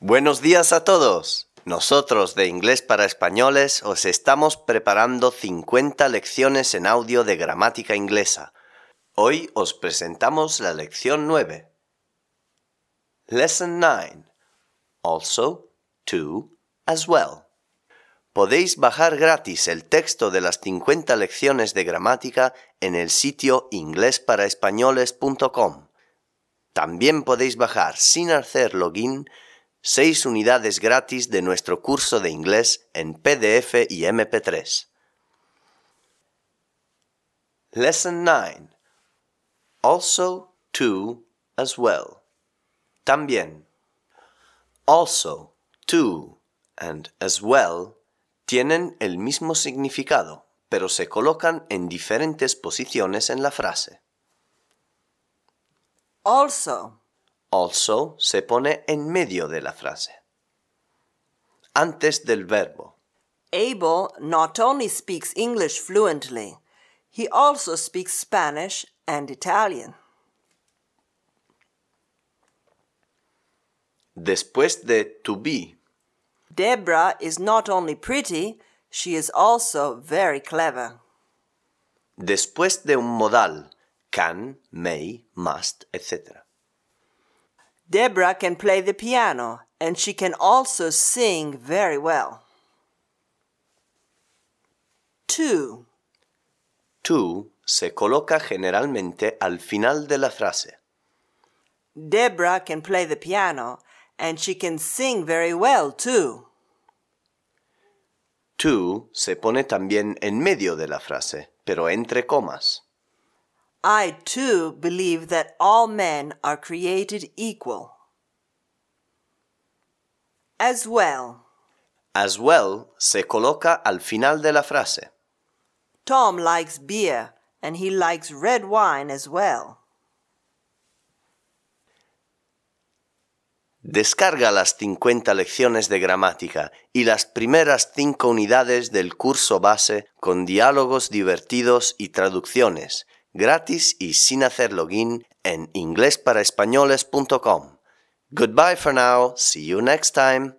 Buenos días a todos. Nosotros de Inglés para Españoles os estamos preparando 50 lecciones en audio de gramática inglesa. Hoy os presentamos la lección 9. Lesson 9. Also, to, as well. Podéis bajar gratis el texto de las 50 lecciones de gramática en el sitio inglesparaespañoles.com. También podéis bajar sin hacer login seis unidades gratis de nuestro curso de inglés en PDF y MP3. Lesson 9. Also, to, as well. También. Also, to, and as well tienen el mismo significado, pero se colocan en diferentes posiciones en la frase. Also, Also se pone en medio de la frase. Antes del verbo. Abel not only speaks English fluently, he also speaks Spanish and Italian. Después de to be. Deborah is not only pretty, she is also very clever. Después de un modal. Can, may, must, etc. Deborah can play the piano and she can also sing very well. 2. To se coloca generalmente al final de la frase. Deborah can play the piano and she can sing very well too. To se pone también en medio de la frase, pero entre comas. I too believe that all men are created equal. As well, As well se coloca al final de la frase. Tom likes beer and he likes red wine as well. Descarga las 50 lecciones de gramática y las primeras 5 unidades del curso base con diálogos divertidos y traducciones, gratis y sin hacer login en inglesparaespañoles.com. Goodbye for now. See you next time.